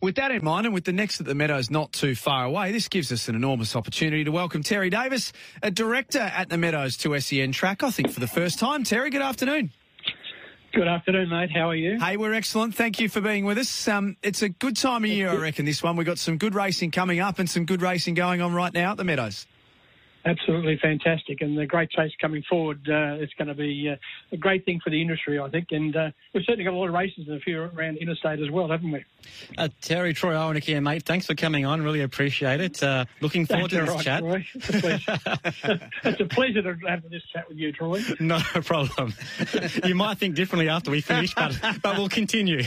with that in mind, and with the next at the Meadows not too far away, this gives us an enormous opportunity to welcome Terry Davis, a director at the Meadows to SEN track, I think for the first time. Terry, good afternoon. Good afternoon, mate. How are you? Hey, we're excellent. Thank you for being with us. Um, it's a good time of year, I reckon, this one. We've got some good racing coming up and some good racing going on right now at the Meadows. Absolutely fantastic, and the great chase coming forward. Uh, it's going to be uh, a great thing for the industry, I think. And uh, we've certainly got a lot of races and a few around interstate as well, haven't we? Uh, Terry Troy Owen here, mate. Thanks for coming on. Really appreciate it. Uh, looking forward That's to this right, chat. Troy. It's a pleasure. it's a pleasure to have this chat with you, Troy. No problem. you might think differently after we finish, but but we'll continue.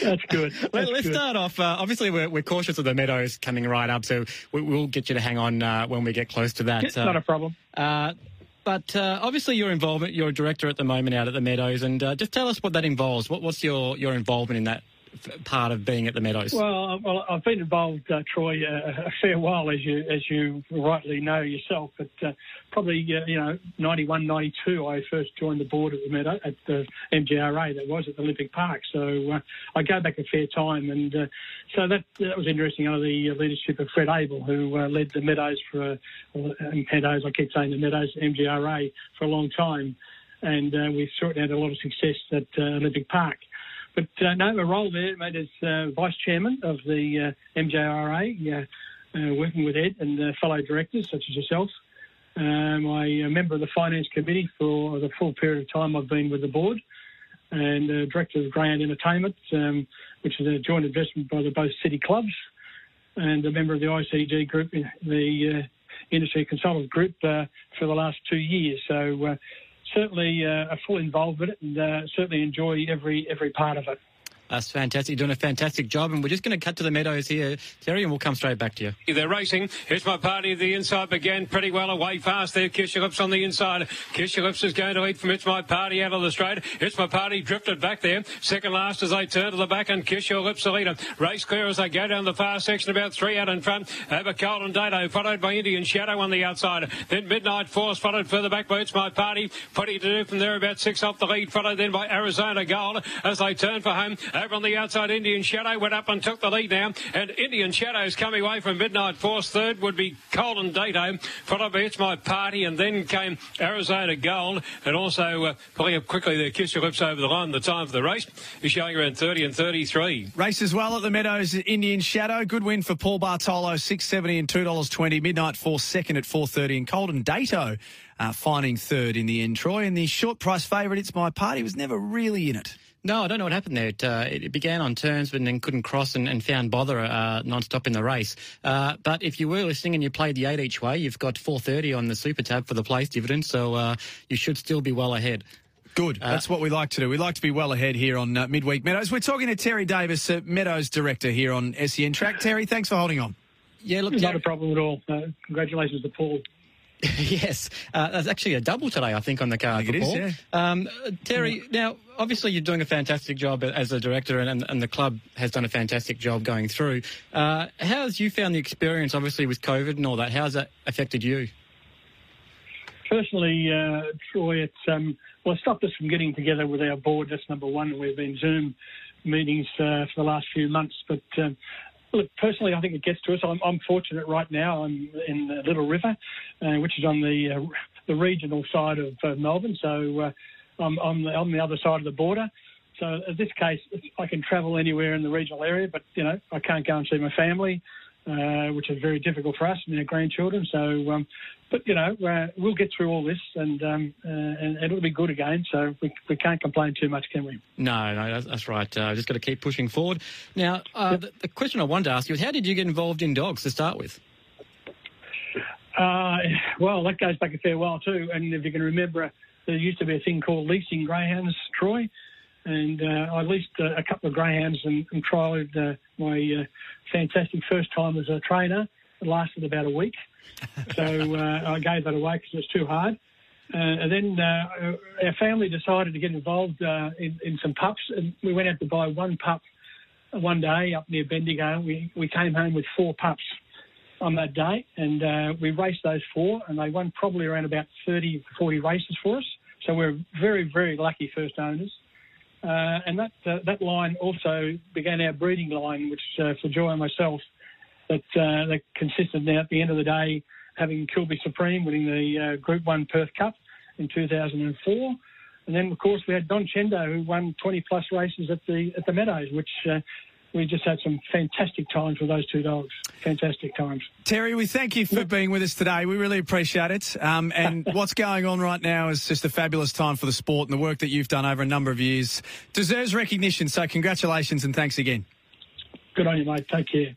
That's good. Let, That's us good. start off. Uh, obviously, we're, we're cautious of the meadows coming right up, so we, we'll get you to hang on uh, when we get close to that. It's not a problem. Uh, but uh, obviously, your involvement, you're a director at the moment out at the Meadows, and uh, just tell us what that involves. What, what's your, your involvement in that part of being at the Meadows? Well, well, I've been involved, uh, Troy, uh, a fair while, as you as you rightly know yourself. But uh, probably, uh, you know, 91, 92, I first joined the board at the Meadow at the MGRA that was at the Olympic Park. So uh, I go back a fair time, and uh, so that that was interesting under the leadership of Fred Abel, who led the Meadows for Meadows. I keep saying the Meadows MGRA for a long time, and we certainly had a lot of success at Olympic Park. But uh, no, my role there, mate, as uh, vice chairman of the uh, MGRA, uh, working with Ed and fellow directors such as yourself. Um, I'm a member of the finance committee for the full period of time I've been with the board, and director of Greyhound Entertainment, um, which is a joint investment by the both city clubs, and a member of the ICG group, the uh, industry consultant group, uh, for the last two years. So uh, certainly uh, a full involvement and uh, certainly enjoy every every part of it. That's fantastic. You're doing a fantastic job. And we're just going to cut to the Meadows here, Terry, and we'll come straight back to you. They're racing. Here's my party. The inside began pretty well away fast there. Lips on the inside. Kiss Your Lips is going to lead from It's My Party out of the straight. It's My Party drifted back there. Second last as they turn to the back and Kiss Your Lips the leader. Race clear as they go down the far section about three out in front. Over Colin Dato followed by Indian Shadow on the outside. Then Midnight Force followed further back by It's My Party. Plenty to do from there about six off the lead. Followed then by Arizona Gold as they turn for home. Over on the outside Indian Shadow went up and took the lead now. And Indian Shadow's coming away from Midnight Force. Third would be Colin Dato, followed by It's My Party, and then came Arizona Gold. And also, uh, pulling up quickly there, Kiss Your Lips over the line. The time for the race is showing around 30 and 33. Race as well at the Meadows, Indian Shadow. Good win for Paul Bartolo, six seventy and two dollars twenty. Midnight Force second at four thirty, and Colden Dato uh, finding third in the end. Troy and the short price favourite, It's My Party, was never really in it. No, I don't know what happened there. It, uh, it began on turns, but then couldn't cross and, and found bother uh, non-stop in the race. Uh, but if you were listening and you played the eight each way, you've got 430 on the super tab for the place dividend, so uh, you should still be well ahead. Good. That's what we like to do. We like to be well ahead here on uh, Midweek Meadows. We're talking to Terry Davis, uh, Meadows director here on SEN Track. Terry, thanks for holding on. Yeah, look, Not Terry- a problem at all. Uh, congratulations to Paul. yes, uh, there's actually a double today, I think, on the card. I think for it Um, uh, Terry, now obviously you're doing a fantastic job as a director, and, and, and the club has done a fantastic job going through. Uh, how has you found the experience, obviously with COVID and all that? How's that affected you? Personally, uh, Troy, it's um, well, it stopped us from getting together with our board. That's number one. We've been Zoom meetings uh, for the last few months, but um, look, personally, I think it gets to us. I'm, I'm fortunate right now. I'm in the Little River, uh, which is on the uh, the regional side of uh, Melbourne. So uh, I'm on the, on the other side of the border. So in this case, I can travel anywhere in the regional area, but you know I can't go and see my family, uh, which is very difficult for us and our grandchildren. So, um, but you know uh, we'll get through all this, and, um, uh, and and it'll be good again. So we, we can't complain too much, can we? No, no, that's, that's right. Uh, just got to keep pushing forward. Now, uh, the, the question I wanted to ask you is, how did you get involved in dogs to start with? Uh, well, that goes back a fair while too. And if you can remember, there used to be a thing called leasing greyhounds, Troy. And uh, I leased uh, a couple of greyhounds and, and trialled uh, my uh, fantastic first time as a trainer. It lasted about a week. So uh, I gave that away because it was too hard. Uh, and then uh, our family decided to get involved uh, in, in some pups. And we went out to buy one pup one day up near Bendigo. We, we came home with four pups on that day, and uh, we raced those four, and they won probably around about 30 40 races for us. So we're very, very lucky first owners. Uh, and that uh, that line also began our breeding line, which uh, for Joy and myself, that uh, that consisted now at the end of the day having Kilby Supreme winning the uh, Group One Perth Cup in 2004, and then of course we had Don Chendo who won 20 plus races at the at the Meadows, which uh, we just had some fantastic times with those two dogs. Fantastic times. Terry, we thank you for being with us today. We really appreciate it. Um, and what's going on right now is just a fabulous time for the sport, and the work that you've done over a number of years deserves recognition. So, congratulations and thanks again. Good on you, mate. Take care.